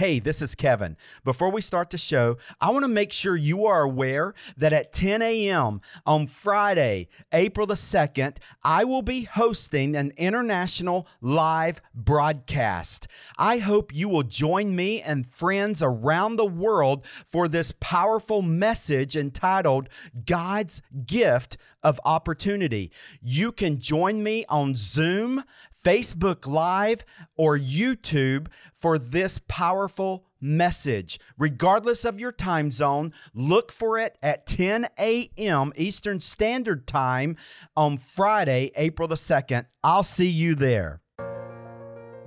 Hey, this is Kevin. Before we start the show, I want to make sure you are aware that at 10 a.m. on Friday, April the 2nd, I will be hosting an international live broadcast. I hope you will join me and friends around the world for this powerful message entitled God's Gift of Opportunity. You can join me on Zoom, Facebook Live, or YouTube for this powerful message. Regardless of your time zone, look for it at 10 a.m. Eastern Standard Time on Friday, April the 2nd. I'll see you there.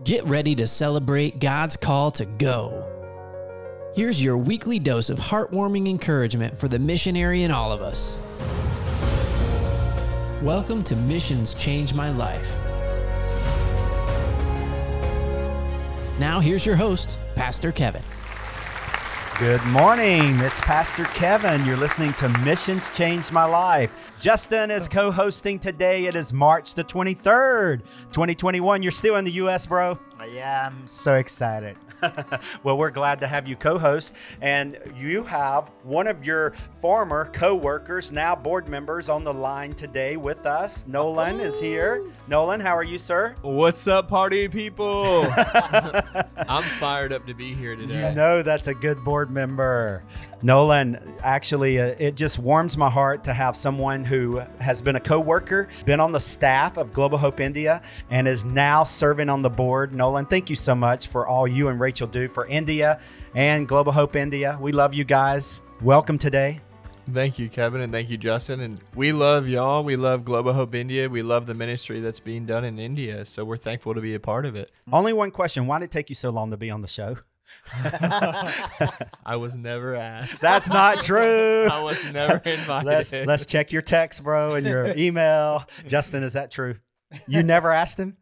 Get ready to celebrate God's call to go. Here's your weekly dose of heartwarming encouragement for the missionary in all of us. Welcome to Missions Change My Life. Now, here's your host, Pastor Kevin. Good morning. It's Pastor Kevin. You're listening to Missions Change My Life. Justin is co hosting today. It is March the 23rd, 2021. You're still in the U.S., bro? Yeah, I'm so excited. well, we're glad to have you co host. And you have one of your former co workers, now board members, on the line today with us. Nolan is here. Nolan, how are you, sir? What's up, party people? I'm fired up to be here today. You know that's a good board member. Nolan, actually, uh, it just warms my heart to have someone who has been a co worker, been on the staff of Global Hope India, and is now serving on the board. Nolan, thank you so much for all you and Rachel do for India and Global Hope India. We love you guys. Welcome today. Thank you, Kevin, and thank you, Justin. And we love y'all. We love Global Hope India. We love the ministry that's being done in India. So we're thankful to be a part of it. Only one question Why did it take you so long to be on the show? I was never asked. That's not true. I was never invited. Let's, let's check your text, bro, and your email. Justin, is that true? You never asked him?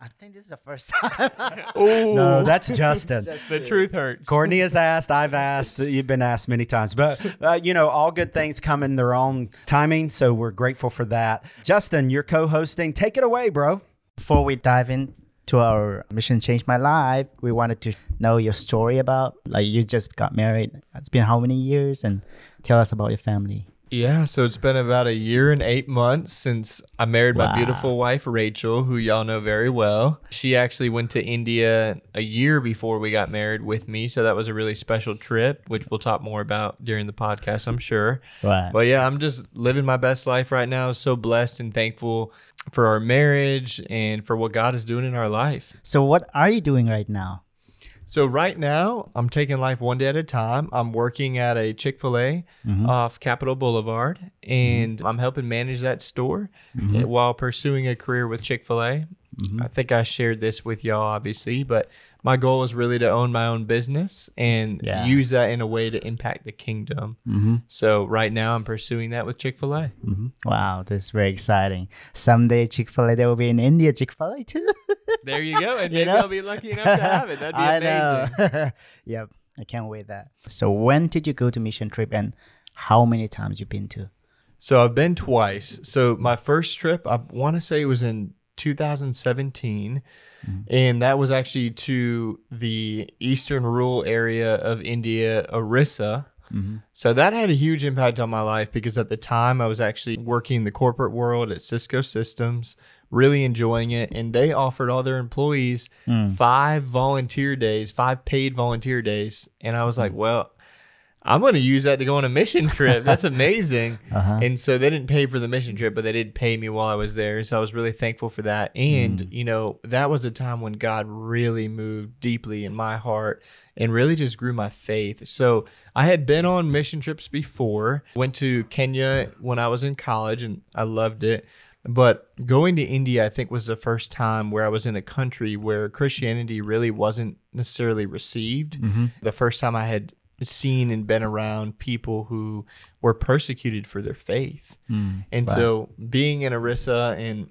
I think this is the first time. Ooh, No, that's Justin. the truth hurts. Courtney has asked. I've asked. You've been asked many times, but uh, you know, all good things come in their own timing. So we're grateful for that. Justin, you're co-hosting. Take it away, bro. Before we dive into our mission change my life, we wanted to know your story about like you just got married. It's been how many years, and tell us about your family. Yeah, so it's been about a year and eight months since I married my Wow. beautiful wife, Rachel, who y'all know very well. She actually went to India a year before we got married with me. So that was a really special trip, which we'll talk more about during the podcast, I'm sure. Right. But yeah, I'm just living my best life right now. So blessed and thankful for our marriage and for what God is doing in our life. So what are you doing right now? So right now, I'm taking life one day at a time. I'm working at a Chick Fil A Mm-hmm. off Capitol Boulevard, and I'm helping manage that store Mm-hmm. while pursuing a career with Chick Fil A. I think I shared this with y'all, obviously, but my goal is really to own my own business and Yeah. use that in a way to impact the kingdom. Mm-hmm. So right now, I'm pursuing that with Chick Fil A. Mm-hmm. Wow, this is very exciting. Someday Chick Fil A there will be in India Chick Fil A too. There you go, and You maybe know? I'll be lucky enough to have it. That'd be I amazing. yep, I can't wait that. So when did you go to mission trip, and how many times you been to? So I've been twice. So my first trip, I want to say it was in 2017, mm-hmm. and that was actually to the eastern rural area of India, Orissa. Mm-hmm. So that had a huge impact on my life because at the time I was actually working in the corporate world at Cisco Systems, really enjoying it, and they offered all their employees mm. five volunteer days, five paid volunteer days, and I was like, mm. well. I'm going to use that to go on a mission trip. That's amazing. Uh-huh. And so they didn't pay for the mission trip, but they did pay me while I was there. So I was really thankful for that. And, you know, that was a time when God really moved deeply in my heart and really just grew my faith. So I had been on mission trips before, went to Kenya when I was in college and I loved it. But going to India, I think, was the first time where I was in a country where Christianity really wasn't necessarily received. The first time I had seen and been around people who were persecuted for their faith. Hmm, and so being in Orissa and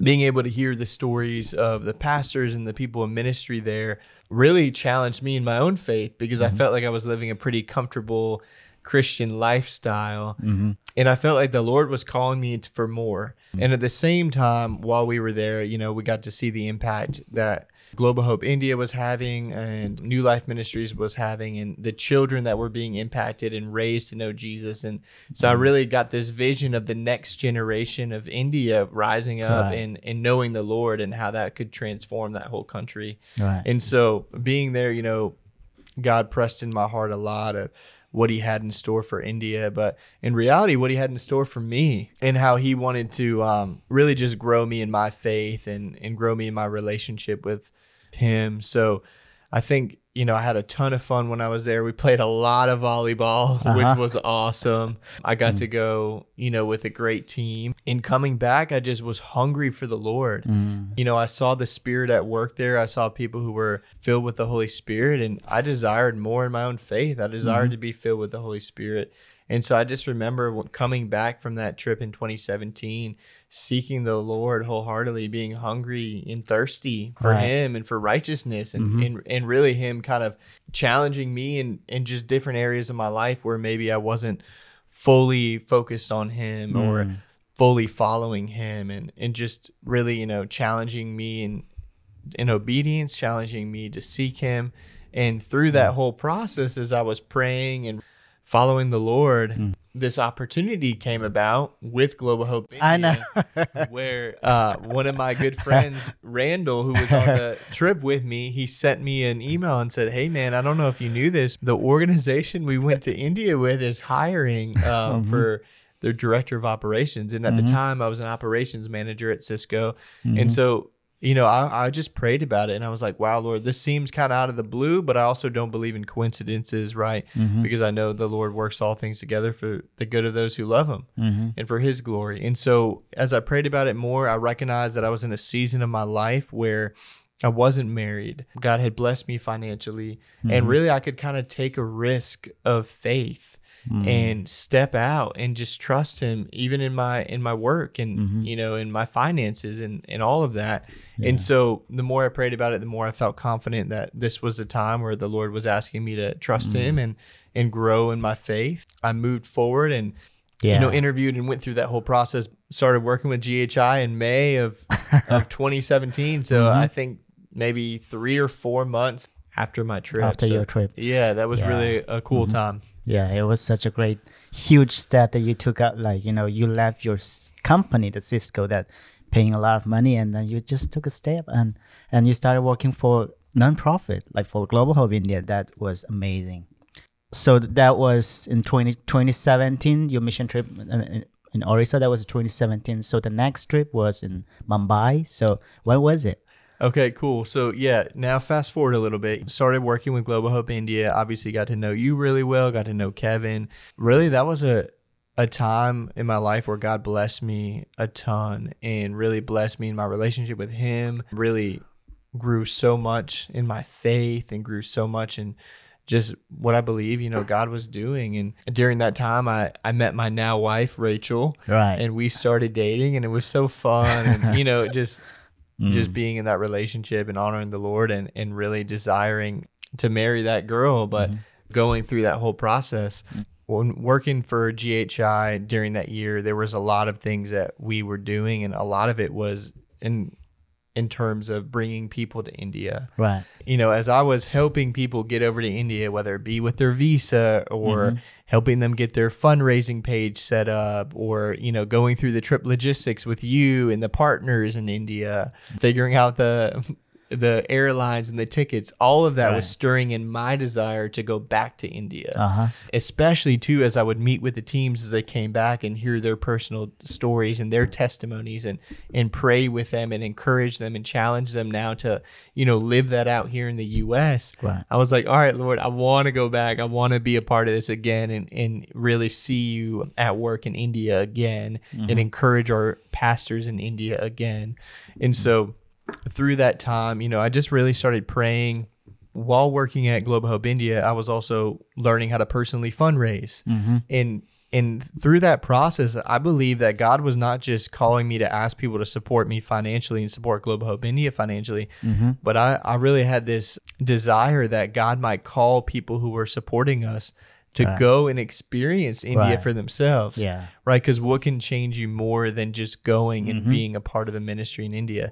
being able to hear the stories of the pastors and the people in ministry there really challenged me in my own faith because I mm-hmm. felt like I was living a pretty comfortable Christian lifestyle. Mm-hmm. And I felt like the Lord was calling me for more. Mm-hmm. And at the same time, while we were there, you know, we got to see the impact that Global Hope India was having and New Life Ministries was having, and the children that were being impacted and raised to know Jesus. And so I mm-hmm. really got this vision of the next generation of India rising up Right. and, and knowing the Lord and how that could transform that whole country. Right. And so being there, you know, God pressed in my heart a lot of what he had in store for India, but in reality, what he had in store for me and how he wanted to um, really just grow me in my faith and, and grow me in my relationship with him. So I think, you know, I had a ton of fun when I was there. We played a lot of volleyball, Uh-huh. which was awesome. I got to mm. go, you know, with a great team. In coming back, I just was hungry for the Lord. Mm. You know, I saw the Spirit at work there. I saw people who were filled with the Holy Spirit, and I desired more in my own faith. I desired mm-hmm. to be filled with the Holy Spirit. And so I just remember coming back from that trip in 2017, seeking the Lord wholeheartedly, being hungry and thirsty for Right. Him and for righteousness, and, mm-hmm. and and really Him kind of challenging me in in just different areas of my life where maybe I wasn't fully focused on Him or mm. fully following Him, and and just really you know challenging me in in obedience, challenging me to seek Him. And through that mm. whole process, as I was praying and following the Lord, this opportunity came about with Global Hope India, I know. where uh, one of my good friends, Randall, who was on the trip with me, he sent me an email and said, "Hey, man, I don't know if you knew this. The organization we went to India with is hiring um, for." Their director of operations, and at the time I was an operations manager at Cisco, and so you know, I, I just prayed about it and I was like, wow, Lord, this seems kind of out of the blue, but I also don't believe in coincidences, right? Mm-hmm. Because I know the Lord works all things together for the good of those who love Him mm-hmm. and for His glory. And so as I prayed about it more, I recognized that I was in a season of my life where I wasn't married. God had blessed me financially. And mm-hmm. really, I could kind of take a risk of faith Mm-hmm. and step out and just trust him even in my in my work and mm-hmm. you know in my finances and and all of that. And so the more i prayed about it the more i felt confident that this was a time where the lord was asking me to trust him mm-hmm. and and grow in my faith. I moved forward and Yeah. you know interviewed and went through that whole process started working with ghi in may of of 2017 so Mm-hmm. i think maybe three or four months after my trip. After So, your trip. yeah that was Yeah. really a cool time Yeah, it was such a great, huge step that you took up. Like, you know, you left your company, the Cisco, that paying a lot of money, and then you just took a step and and you started working for nonprofit, like for Global Hope India. That was amazing. So that was in 20, 2017, your mission trip in, in, in Orissa. That was 2017. So the next trip was in Mumbai. So when was it? Okay, cool. So yeah, now fast forward a little bit. Started working with Global Hope India. Obviously, got to know you really well. Got to know Kevin. Really, that was a a time in my life where God blessed me a ton and really blessed me in my relationship with Him. Really grew so much in my faith and grew so much in just what I believe, you know, God was doing. And during that time, I, I met my now wife, Rachel Right. and we started dating and it was so fun and you know just just mm. being in that relationship and honoring the lord and and really desiring to marry that girl but mm-hmm. going through that whole process when working for GHI during that year there was a lot of things that we were doing and a lot of it was in in terms of bringing people to India Right. you know, as I was helping people get over to India, whether it be with their visa or mm-hmm. helping them get their fundraising page set up or, you know, going through the trip logistics with you and the partners in India, figuring out the the airlines and the tickets, all of that was stirring in my desire to go back to India Uh huh. especially too as I would meet with the teams as they came back and hear their personal stories and their testimonies and and pray with them and encourage them and challenge them now to you know live that out here in the US. Right. I was like, all right, Lord, I want to go back. I want to be a part of this again and and really see you at work in India again and encourage our pastors in India again. And so through that time, you know, I just really started praying while working at Global Hope India, I was also learning how to personally fundraise. And and through that process, I believe that God was not just calling me to ask people to support me financially and support Global Hope India financially, but I, I really had this desire that God might call people who were supporting us to Right. go and experience India Right. for themselves. Yeah. Right. Because what can change you more than just going and Mhm. being a part of the ministry in India?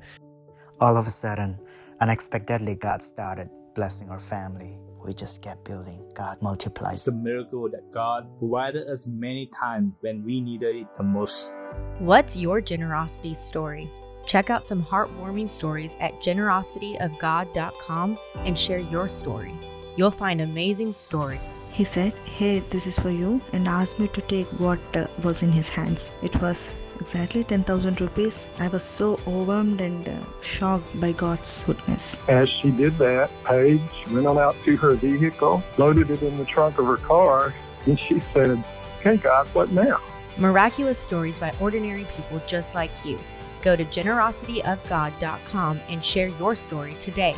All of a sudden, unexpectedly, God started blessing our family. We just kept building. God multiplies. It's a miracle that God provided us many times when we needed it the most. What's your generosity story? Check out some heartwarming stories at generosityofgod.com and share your story. You'll find amazing stories. He said, Hey, this is for you, and asked me to take what uh, was in his hands. It was exactly 10,000 rupees. I was so overwhelmed and uh, shocked by God's goodness. As she did that, Paige went on out to her vehicle, loaded it in the trunk of her car, and she said, Okay, God, what now? Miraculous stories by ordinary people just like you. Go to generosityofgod.com and share your story today.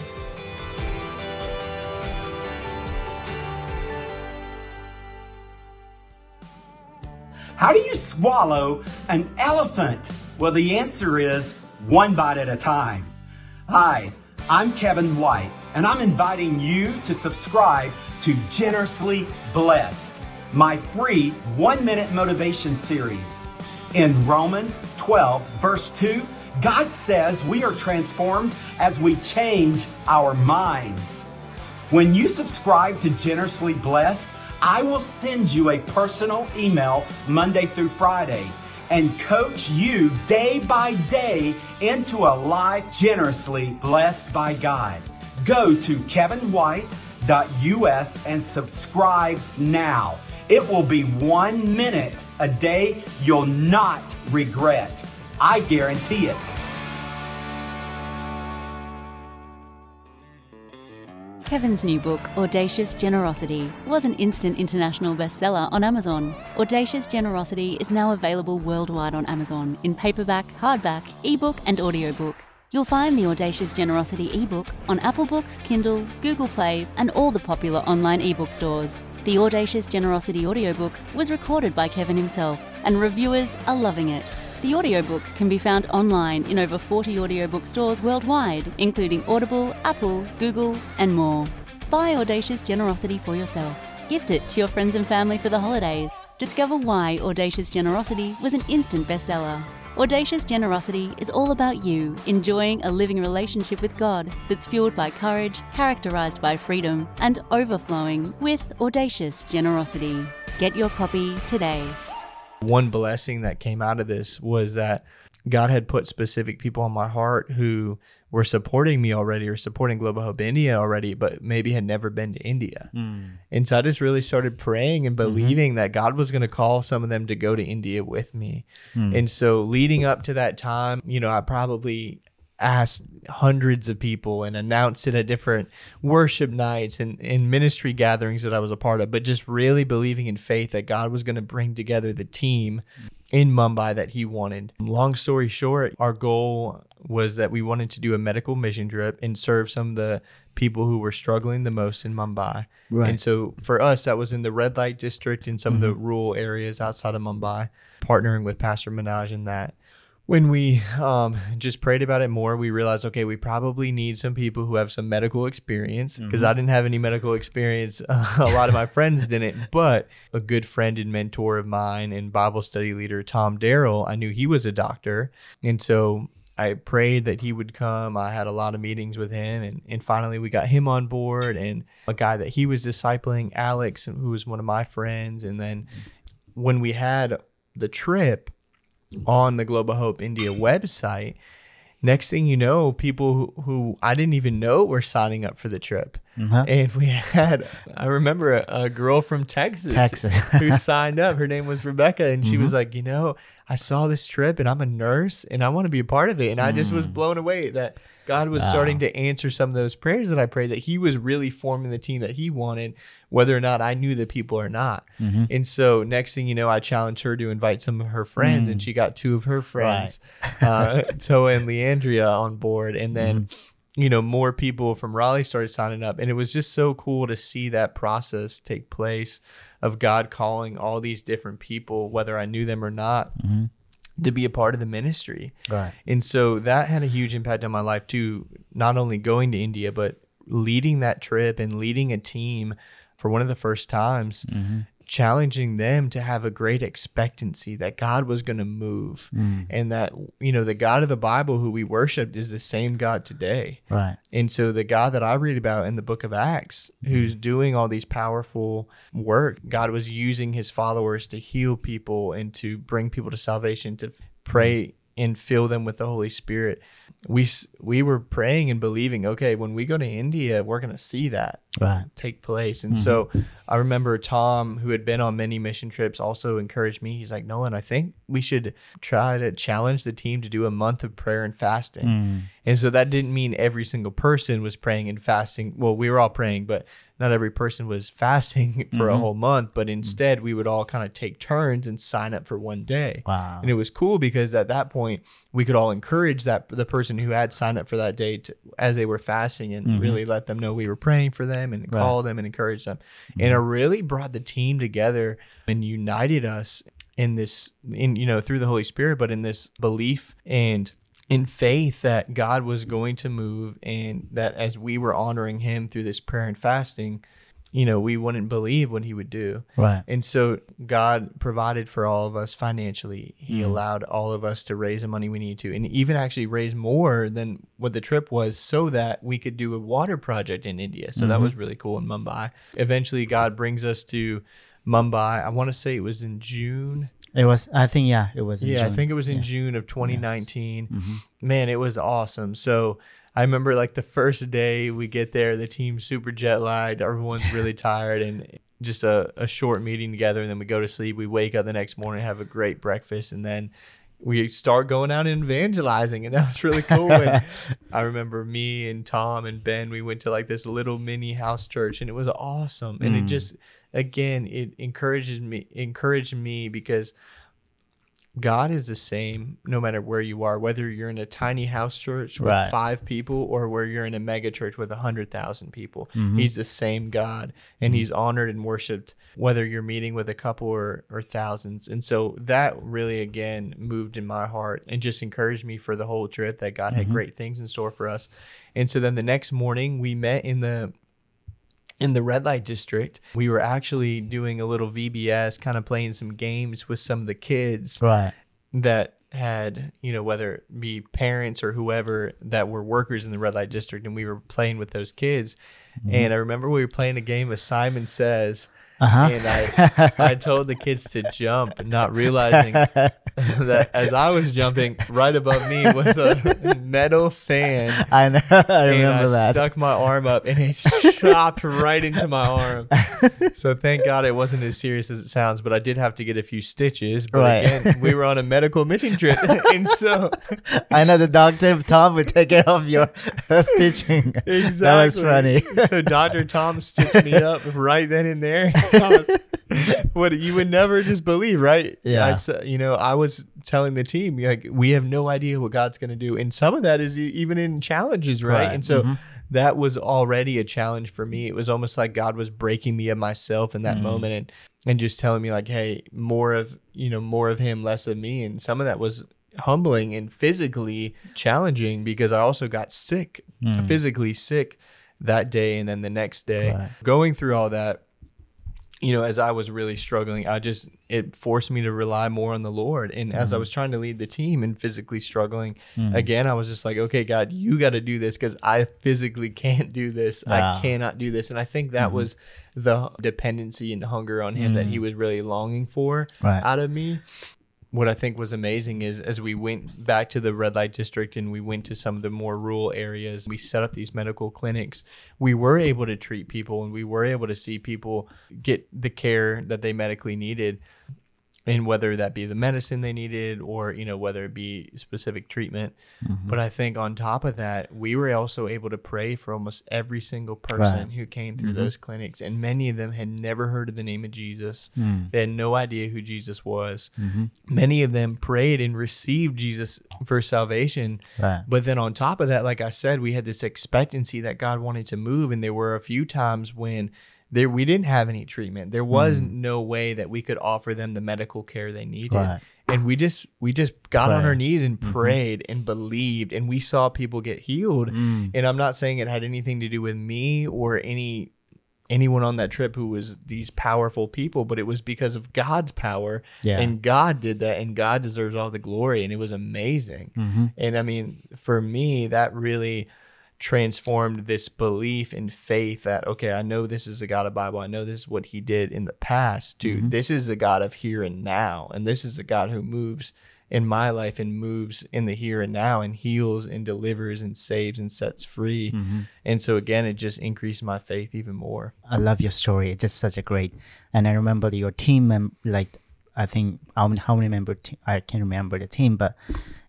How do you swallow an elephant? Well, the answer is one bite at a time. Hi, I'm Kevin White, and I'm inviting you to subscribe to Generously Blessed, my free one minute motivation series. In Romans 12, verse 2, God says we are transformed as we change our minds. When you subscribe to Generously Blessed, I will send you a personal email Monday through Friday and coach you day by day into a life generously blessed by God. Go to kevinwhite.us and subscribe now. It will be one minute a day you'll not regret. I guarantee it. Kevin's new book, Audacious Generosity, was an instant international bestseller on Amazon. Audacious Generosity is now available worldwide on Amazon in paperback, hardback, ebook, and audiobook. You'll find the Audacious Generosity ebook on Apple Books, Kindle, Google Play, and all the popular online ebook stores. The Audacious Generosity audiobook was recorded by Kevin himself, and reviewers are loving it. The audiobook can be found online in over 40 audiobook stores worldwide, including Audible, Apple, Google, and more. Buy Audacious Generosity for yourself. Gift it to your friends and family for the holidays. Discover why Audacious Generosity was an instant bestseller. Audacious Generosity is all about you enjoying a living relationship with God that's fueled by courage, characterized by freedom, and overflowing with audacious generosity. Get your copy today. One blessing that came out of this was that God had put specific people on my heart who were supporting me already or supporting Global Hope India already, but maybe had never been to India. Hmm. And so I just really started praying and mm-hmm. believing that God was going to call some of them to go to India with me. Hmm. And so leading up to that time, you know, I probably asked hundreds of people and announced it at different worship nights and, and ministry gatherings that I was a part of, but just really believing in faith that God was going to bring together the team in Mumbai that he wanted. Long story short, our goal was that we wanted to do a medical mission trip and serve some of the people who were struggling the most in Mumbai. Right. And so for us, that was in the red light district in some of the mm-hmm. rural areas outside of Mumbai, partnering with Pastor Minaj in that. When we um, just prayed about it more, we realized, okay, we probably need some people who have some medical experience because I didn't have any medical experience. Uh, a lot of my friends didn't, but a good friend and mentor of mine and Bible study leader, Tom Darrell, I knew he was a doctor. And so I prayed that he would come. I had a lot of meetings with him, and, and finally we got him on board. And a guy that he was discipling, Alex, who was one of my friends. And then when we had the trip on the Global Hope India website, next thing you know, people who, who I didn't even know were signing up for the trip. Uh-huh. And we had, I remember a, a girl from Texas, Texas. who signed up. Her name was Rebecca. And she was mm-hmm. like, you know, I saw this trip and I'm a nurse and I want to be a part of it. And I just was mm. blown away that God was starting to answer some of those prayers that I prayed, that He was really forming the team that He wanted, whether or not I knew the people or not. Mm-hmm. And so, next thing you know, I challenged her to invite some of her friends, and mm. she got two of her friends, uh, Toa and Leandria, on board. And then, mm-hmm. You know, more people from Raleigh started signing up. And it was just so cool to see that process take place of God calling all these different people, whether I knew them or not, mm-hmm. to be a part of the ministry. Right. And so that had a huge impact on my life too, not only going to India, but leading that trip and leading a team for one of the first times. Mm-hmm. Challenging them to have a great expectancy that God was going to move Mm. and that you know the God of the Bible who we worshiped is the same God today. Right. And so the God that I read about in the book of Acts, who's doing all these powerful work, God was using his followers to heal people and to bring people to salvation, to pray and fill them with the Holy Spirit. We we were praying and believing, okay, when we go to India, we're going to see that Right. take place. And so I remember Tom, who had been on many mission trips, also encouraged me. He's like, Nolan, I think we should try to challenge the team to do a month of prayer and fasting. Mm. And so that didn't mean every single person was praying and fasting. Well, we were all praying, but not every person was fasting for a Mhm. whole month. But instead, we would all kind of take turns and sign up for one day. Wow. And it was cool because at that point, we could all encourage that the person who had signed up for that day to, as they were fasting and Mhm. really let them know we were praying for them and Right. call them and encourage them. And it really brought the team together and united us in this in you know through the Holy Spirit, but in this belief and in faith that God was going to move and that as we were honoring him through this prayer and fasting, you know, we wouldn't believe what he would do. Right. And so God provided for all of us financially. He Mm. allowed all of us to raise the money we needed to, and even actually raise more than what the trip was, so that we could do a water project in India. So that Mhm. was really cool in Mumbai. Eventually, God brings us to Mumbai. I want to say it was in June. It was. I think. Yeah. It was. In Yeah, I think it was in Yeah. June of 2019. Mhm. Man, it was awesome. So I remember like the first day we get there, the team's super jet lagged, everyone's really tired, and just a, a short meeting together, and then we go to sleep. We wake up the next morning, have a great breakfast, and then we start going out and evangelizing, and that was really cool. and I remember me and Tom and Ben, we went to like this little mini house church, and it was awesome. And it Mm. just again, it encourages me, encouraged me because God is the same no matter where you are, whether you're in a tiny house church with Right. five people or where you're in a mega church with a hundred thousand people. Mhm. He's the same God and he's honored and worshiped whether you're meeting with a couple or, or thousands. And so that really again moved in my heart and just encouraged me for the whole trip that God had Mhm. great things in store for us. And so then the next morning we met in the in the red light district we were actually doing a little vbs kind of playing some games with some of the kids Right. that had you know whether it be parents or whoever that were workers in the red light district and we were playing with those kids Mhm. and i remember we were playing a game of simon says Uh-huh. and I, I told the kids to jump, not realizing that as I was jumping, right above me was a metal fan. I know. I and remember I that. stuck my arm up and it chopped right into my arm. So thank God it wasn't as serious as it sounds, but I did have to get a few stitches. But Right. again, we were on a medical mission trip. and so I know the doctor Tom would take care of your stitching. Exactly. That was funny. so Dr. Tom stitched me up right then and there. What you would never just believe, right? Yeah. I you know, I was telling the team like we have no idea what God's going to do, and some of that is even in challenges, right? Right. And so Mhm. that was already a challenge for me. It was almost like God was breaking me of myself in that Mhm. moment, and and just telling me like, hey, more of you know, more of Him, less of me, and some of that was humbling and physically challenging because I also got sick, Mm. physically sick that day and then the next day. Right. Going through all that, you know, as I was really struggling, I just it forced me to rely more on the Lord. And as I Mhm. was trying to lead the team and physically struggling, Mhm. again, I was just like, okay, God, you got to do this because I physically can't do this. Wow. I cannot do this. And I think that Mhm. was the dependency and hunger on Him that He Mm. was really longing for Right. out of me what I think was amazing is as we went back to the red light district and we went to some of the more rural areas, we set up these medical clinics. We were able to treat people and we were able to see people get the care that they medically needed. And whether that be the medicine they needed or, you know, whether it be specific treatment. Mhm. But I think on top of that, we were also able to pray for almost every single person Right. who came through Mhm. those clinics. And many of them had never heard of the name of Jesus. Mm. They had no idea who Jesus was. Mhm. Many of them prayed and received Jesus for salvation. Right. But then on top of that, like I said, we had this expectancy that God wanted to move. And there were a few times when there we didn't have any treatment. There was Mm. no way that we could offer them the medical care they needed. Right. And we just we just got on our knees and Mhm. prayed and believed and we saw people get healed. Mm. And I'm not saying it had anything to do with me or any anyone on that trip who was these powerful people, but it was because of God's power. Yeah. And God did that, and God deserves all the glory. And it was amazing. Mhm. And I mean, for me, that really transformed this belief and faith that okay i know this is a god of bible i know this is what he did in the past to Mhm. this is a god of here and now and this is a god who moves in my life and moves in the here and now and heals and delivers and saves and sets free Mhm. and so again it just increased my faith even more I love your story. It's just such a great. And I remember your team, mem- like I think how many, how many member te- I can't remember the team, but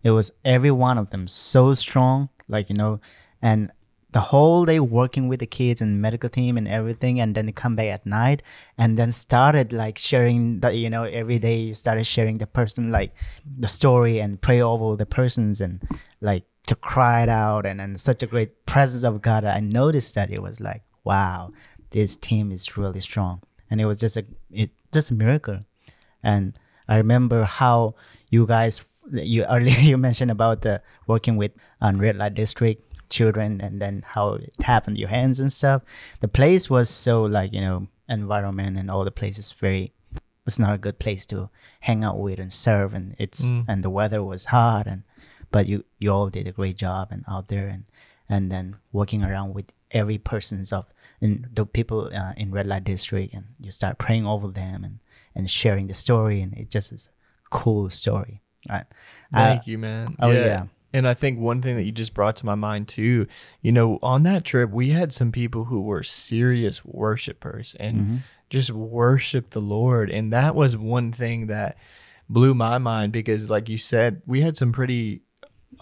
it was every one of them so strong, like you know, and the whole day working with the kids and medical team and everything, and then come back at night, and then started like sharing that you know every day you started sharing the person like the story and pray over the persons and like to cry it out and and such a great presence of God. I noticed that it was like wow, this team is really strong, and it was just a it just a miracle. And I remember how you guys you earlier you mentioned about the working with um, red light district children and then how it happened your hands and stuff. The place was so like you know environment and all the places very it's not a good place to hang out with and serve and it's Mm. and the weather was hot and but you you all did a great job and out there and and then walking around with every person's of in the people uh, in red light district and you start praying over them and and sharing the story and it just is a cool story right Thank Uh, you, man. oh, yeah. And I think one thing that you just brought to my mind too, you know, on that trip, we had some people who were serious worshipers and Mhm. just worshiped the Lord. And that was one thing that blew my mind because, like you said, we had some pretty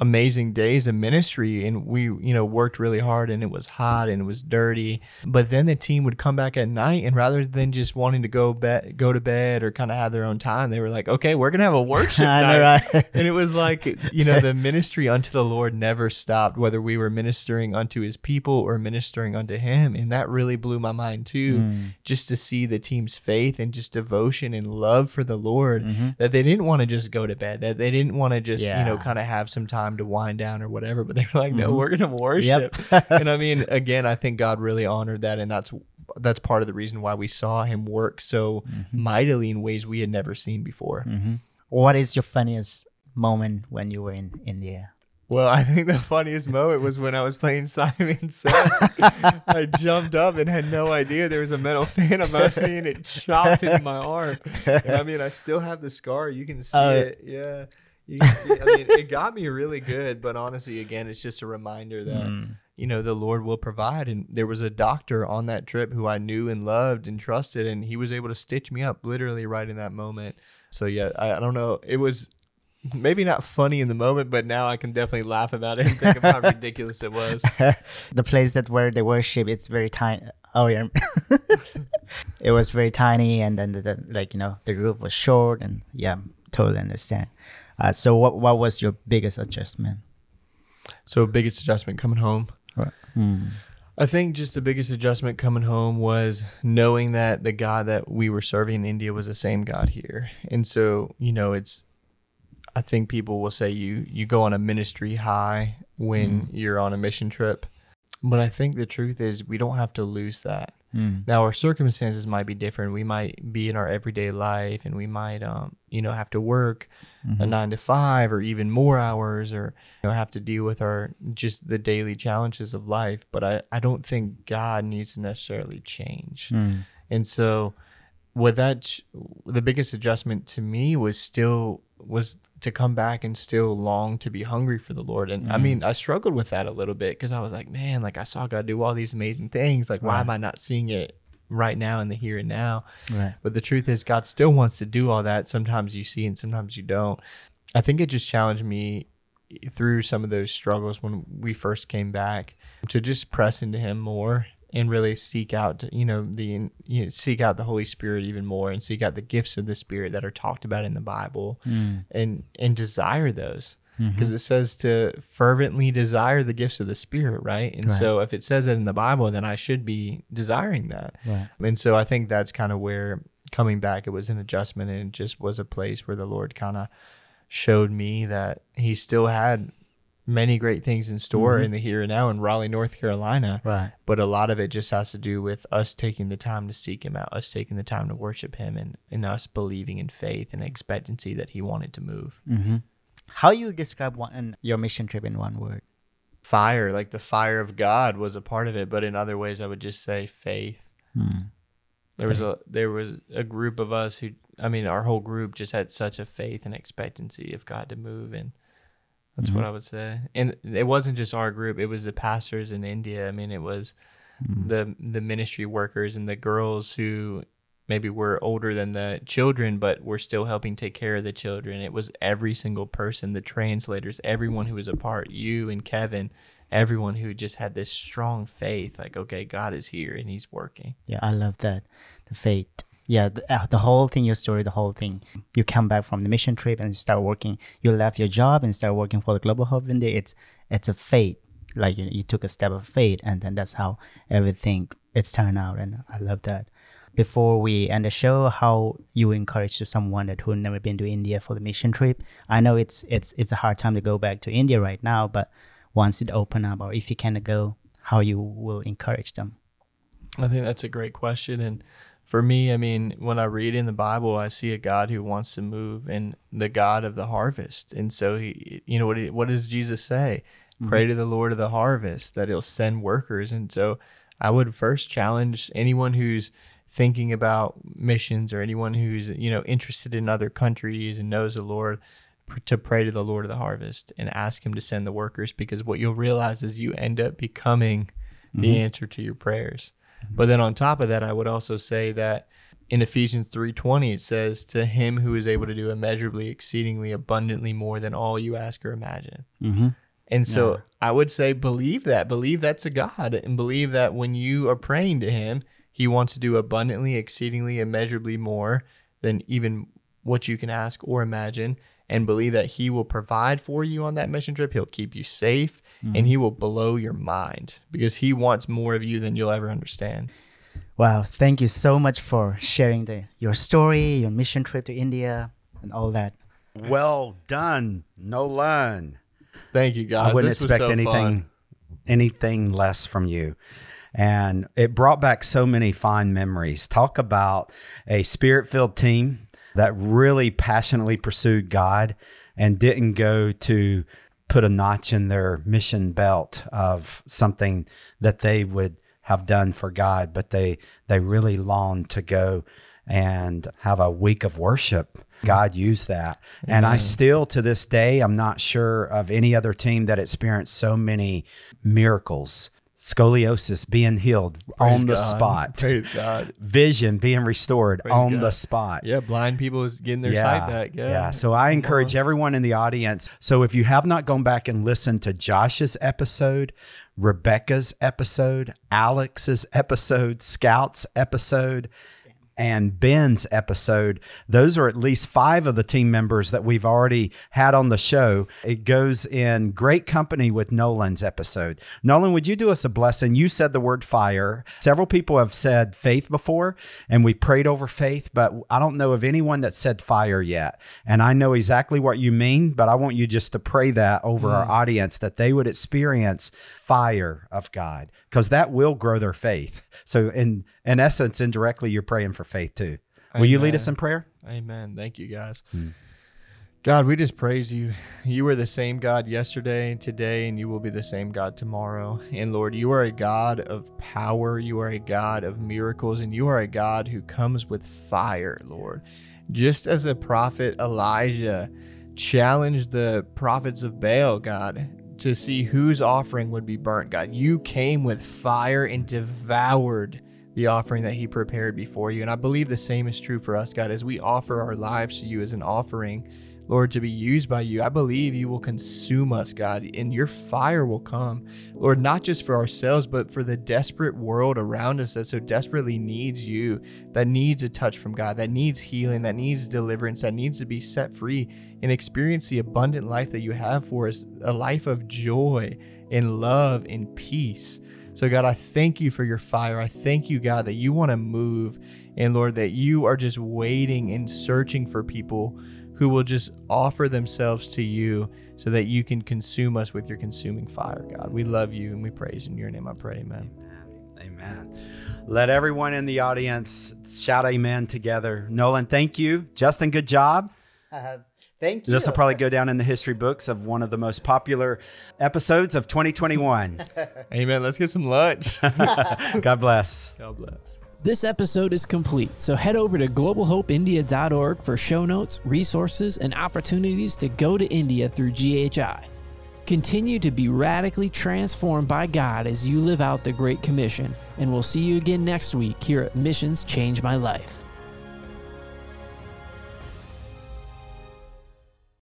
amazing days of ministry and we you know worked really hard and it was hot and it was dirty but then the team would come back at night and rather than just wanting to go bed go to bed or kind of have their own time they were like okay we're gonna have a worship night know, right? and it was like you know the ministry unto the lord never stopped whether we were ministering unto his people or ministering unto him and that really blew my mind too Mm. just to see the team's faith and just devotion and love for the lord Mhm. that they didn't want to just go to bed that they didn't want to just you know kind of have some time to wind down or whatever but they were like no Mhm. we're gonna worship Yep. and i mean again i think god really honored that and that's that's part of the reason why we saw him work so Mm-hmm. mightily in ways we had never seen before hmm what is your funniest moment when you were in india Well, I think the funniest moment was when I was playing Simon Says. I jumped up and had no idea there was a metal fan above me and it chopped into my arm. And I mean, I still have the scar. You can see Oh. it. Yeah. You can see, I mean, it got me really good, but honestly, again, it's just a reminder that, Mm. you know, the Lord will provide. And there was a doctor on that trip who I knew and loved and trusted, and he was able to stitch me up literally right in that moment. So, yeah, I, I don't know. It was maybe not funny in the moment, but now I can definitely laugh about it and think of how ridiculous it was. the place that where they worship it's very tiny oh yeah it was very tiny and then the, the like you know the roof was short and yeah totally understand uh, so what what was your biggest adjustment So, biggest adjustment coming home. Hmm. I think just the biggest adjustment coming home was knowing that the God that we were serving in India was the same God here. And so, you know, it's I think people will say you you go on a ministry high when you're on a mission trip. But I think the truth is we don't have to lose that. Mm. Now our circumstances might be different. We might be in our everyday life and we might um, you know, have to work a Mhm. nine to five or even more hours or you know, have to deal with our just the daily challenges of life. But I, I don't think God needs to necessarily change. Mm. And so what that the biggest adjustment to me was still was to come back and still long to be hungry for the Lord. And I Mm. mean, I struggled with that a little bit because I was like, man, like I saw God do all these amazing things. Like, why Right. am I not seeing it right now in the here and now? right But the truth is, God still wants to do all that. Sometimes you see and sometimes you don't. I think it just challenged me through some of those struggles when we first came back to just press into Him more and really seek out, you know, the you know, seek out the Holy Spirit even more and seek out the gifts of the Spirit that are talked about in the Bible Mm. and and desire those because it says to fervently desire the gifts of the Spirit, right? And Right. so if it says it in the Bible, then I should be desiring that. Right. And so I think that's kind of where coming back, it was an adjustment and it just was a place where the Lord kind of showed me that He still had many great things in store Mhm. in the here and now in Raleigh, North Carolina. Right. But a lot of it just has to do with us taking the time to seek him out, us taking the time to worship him and, and us believing in faith and expectancy that he wanted to move. hmm How you describe one your mission trip in one word? Fire, like the fire of God was a part of it, but in other ways I would just say faith. Hmm. There was a there was a group of us who I mean our whole group just had such a faith and expectancy of God to move and that's what Mhm. I would say. And it wasn't just our group, it was the pastors in India. I mean it was Mm. the the ministry workers and the girls who maybe were older than the children but were still helping take care of the children. It was every single person, the translators, everyone who was a part, you and Kevin, everyone who just had this strong faith like okay, God is here and he's working. Yeah, I love that. The fate. Yeah, the, uh, the whole thing, your story, the whole thing. You come back from the mission trip and start working. You left your job and start working for the Global Hope India. It's it's a fate. Like you, you took a step of fate and then that's how everything it's turned out. And I love that. Before we end the show, how you encourage to someone that who never been to India for the mission trip? I know it's it's it's a hard time to go back to India right now, but once it open up, or if you can go, how you will encourage them? I think that's a great question. And for me, I mean, when I read in the Bible, I see a God who wants to move and the God of the harvest. And so he, you know, what, he, what does Jesus say? Pray to the Lord of the harvest that he'll send workers. And so I would first challenge anyone who's thinking about missions or anyone who's, you know, interested in other countries and knows the Lord pr- to pray to the Lord of the harvest and ask him to send the workers because what you'll realize is you end up becoming the Mhm. answer to your prayers. But then on top of that, I would also say that in Ephesians 3:20 it says to him who is able to do immeasurably exceedingly abundantly more than all you ask or imagine. Mm-hmm. And so Yeah. I would say believe that, believe that's a God and believe that when you are praying to him, he wants to do abundantly exceedingly immeasurably more than even what you can ask or imagine and believe that he will provide for you on that mission trip. He'll keep you safe Mhm. and he will blow your mind because he wants more of you than you'll ever understand. Wow, thank you so much for sharing the your story, your mission trip to India, and all that. Well done, Nolan. Thank you, guys. I wouldn't This was expect so anything fun. anything less from you. And it brought back so many fine memories. Talk about a spirit-filled team that really passionately pursued God and didn't go to put a notch in their mission belt of something that they would have done for God, but they they really longed to go and have a week of worship. God used that. And I still to this day I'm not sure of any other team that experienced so many miracles. Scoliosis being healed Praise on the God. spot. Praise God. Vision being restored Praise on God. the spot. Yeah, blind people is getting their sight back. Yeah. So I encourage everyone in the audience. So if you have not gone back and listened to Josh's episode, Rebecca's episode, Alex's episode, Scout's episode, and Ben's episode, those are at least five of the team members that we've already had on the show. It goes in great company with Nolan's episode. Nolan, would you do us a blessing? You said the word fire. Several people have said faith before, and we prayed over faith, but I don't know of anyone that said fire yet. And I know exactly what you mean, but I want you just to pray that over our Mm. audience that they would experience fire of God because that will grow their faith. So in in essence, indirectly, you're praying for faith too. Will you lead us in prayer? Amen. Thank you, guys. Hmm. God, we just praise you. You are the same God yesterday, today, and you will be the same God tomorrow. And Lord, you are a God of power. You are a God of miracles, and you are a God who comes with fire, Lord. Just as a prophet Elijah challenged the prophets of Baal, God, to see whose offering would be burnt, God, you came with fire and devoured the offering that he prepared before you. And I believe the same is true for us, God, as we offer our lives to you as an offering, Lord, to be used by you. I believe you will consume us, God, and your fire will come, Lord, not just for ourselves, but for the desperate world around us that so desperately needs you, that needs a touch from God, that needs healing, that needs deliverance, that needs to be set free and experience the abundant life that you have for us a life of joy and love and peace. So, God, I thank you for your fire. I thank you, God, that you want to move. And Lord, that you are just waiting and searching for people who will just offer themselves to you so that you can consume us with your consuming fire, God. We love you and we praise in your name. I pray, amen. Amen. Let everyone in the audience shout amen together. Nolan, thank you. Justin, good job. Uh, thank you. This will probably go down in the history books of one of the most popular episodes of 2021. Amen. Let's get some lunch. God bless. God bless. This episode is complete, so head over to globalhopeindia.org for show notes, resources, and opportunities to go to India through GHI. Continue to be radically transformed by God as you live out the Great Commission, and we'll see you again next week here at Missions Change My Life.